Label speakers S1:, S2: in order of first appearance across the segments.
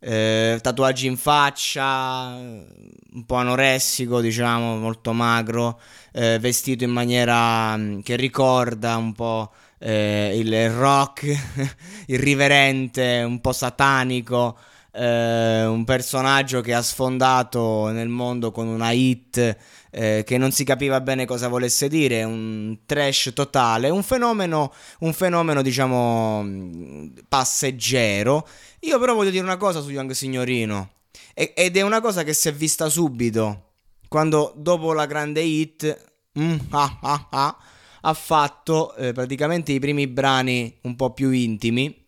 S1: Eh, tatuaggi in faccia, un po' anoressico, diciamo, molto magro, eh, vestito in maniera mm, che ricorda un po' eh, il rock irriverente, un po' satanico. Eh, un personaggio che ha sfondato nel mondo con una hit eh, che non si capiva bene cosa volesse dire, un trash totale, un fenomeno, un fenomeno diciamo mh, passeggero. Io però voglio dire una cosa su Young Signorino, e- ed è una cosa che si è vista subito, quando dopo la grande hit mm, ah, ah, ah, ha fatto eh, praticamente i primi brani un po' più intimi.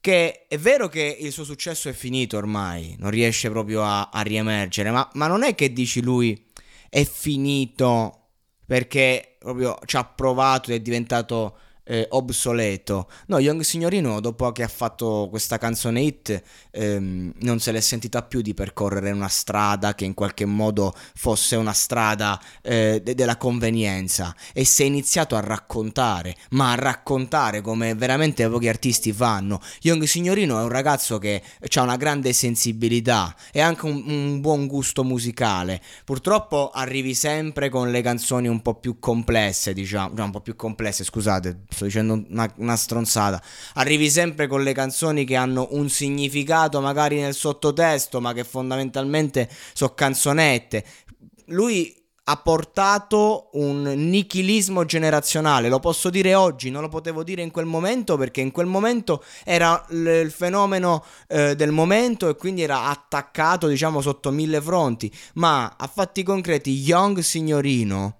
S1: Che è vero che il suo successo è finito ormai, non riesce proprio a, a riemergere, ma, ma non è che dici lui è finito perché proprio ci ha provato ed è diventato eh, obsoleto. No, Young Signorino, dopo che ha fatto questa canzone hit, ehm, non se l'è sentita più di percorrere una strada che in qualche modo fosse una strada eh, de- della convenienza e si è iniziato a raccontare, ma a raccontare come veramente pochi artisti fanno. Young Signorino è un ragazzo che ha una grande sensibilità e anche un, un buon gusto musicale. Purtroppo arrivi sempre con le canzoni un po' più complesse, diciamo, no, un po' più complesse, scusate, sto dicendo una, una stronzata. Arrivi sempre con le canzoni che hanno un significato magari nel sottotesto, ma che fondamentalmente sono canzonette. Lui ha portato un nichilismo generazionale, lo posso dire oggi, non lo potevo dire in quel momento perché in quel momento era l- il fenomeno eh, del momento e quindi era attaccato diciamo sotto mille fronti, ma a fatti concreti Young Signorino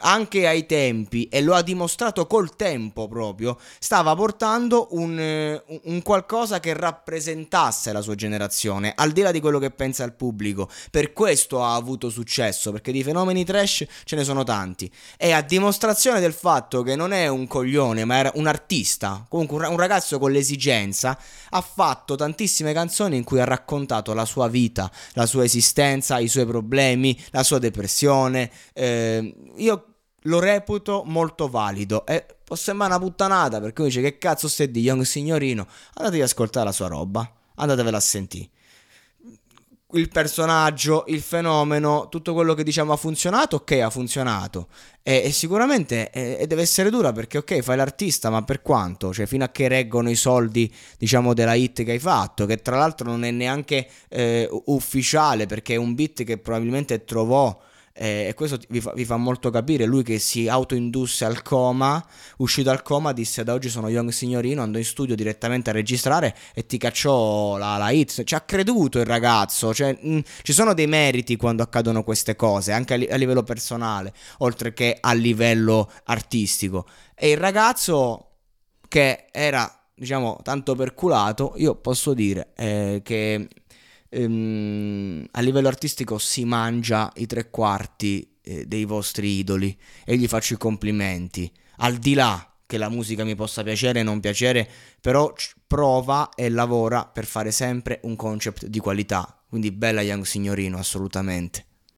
S1: anche ai tempi, e lo ha dimostrato col tempo proprio, stava portando un, eh, un, qualcosa che rappresentasse la sua generazione, al di là di quello che pensa il pubblico. Per questo ha avuto successo, perché di fenomeni trash ce ne sono tanti. E a dimostrazione del fatto che non è un coglione, ma era un artista, comunque un ragazzo con l'esigenza, ha fatto tantissime canzoni in cui ha raccontato la sua vita, la sua esistenza, i suoi problemi, la sua depressione. Eh, io lo reputo molto valido e può sembrare una puttanata perché dice che cazzo stai di Young Signorino andatevi ad ascoltare la sua roba andatevela a sentire il personaggio, il fenomeno, tutto quello che diciamo ha funzionato, ok, ha funzionato. E, e sicuramente e, e deve essere dura perché, ok, fai l'artista, ma per quanto? Cioè, fino a che reggono i soldi, diciamo, della hit che hai fatto, che tra l'altro non è neanche eh, ufficiale perché è un beat che probabilmente trovò e questo vi fa, vi fa, molto capire. Lui che si autoindusse al coma, uscito dal coma, disse: Da oggi sono Young Signorino. Andò in studio direttamente a registrare e ti cacciò la, la hit. Ci ha creduto il ragazzo. Cioè, mh, ci sono dei meriti quando accadono queste cose, anche a, li- a livello personale, oltre che a livello artistico. E il ragazzo che era diciamo tanto perculato, io posso dire eh, che ehm, a livello artistico si mangia i tre quarti eh, dei vostri idoli e gli faccio i complimenti. Al di là che la musica mi possa piacere o non piacere, però prova e lavora per fare sempre un concept di qualità. Quindi bella Young Signorino, assolutamente.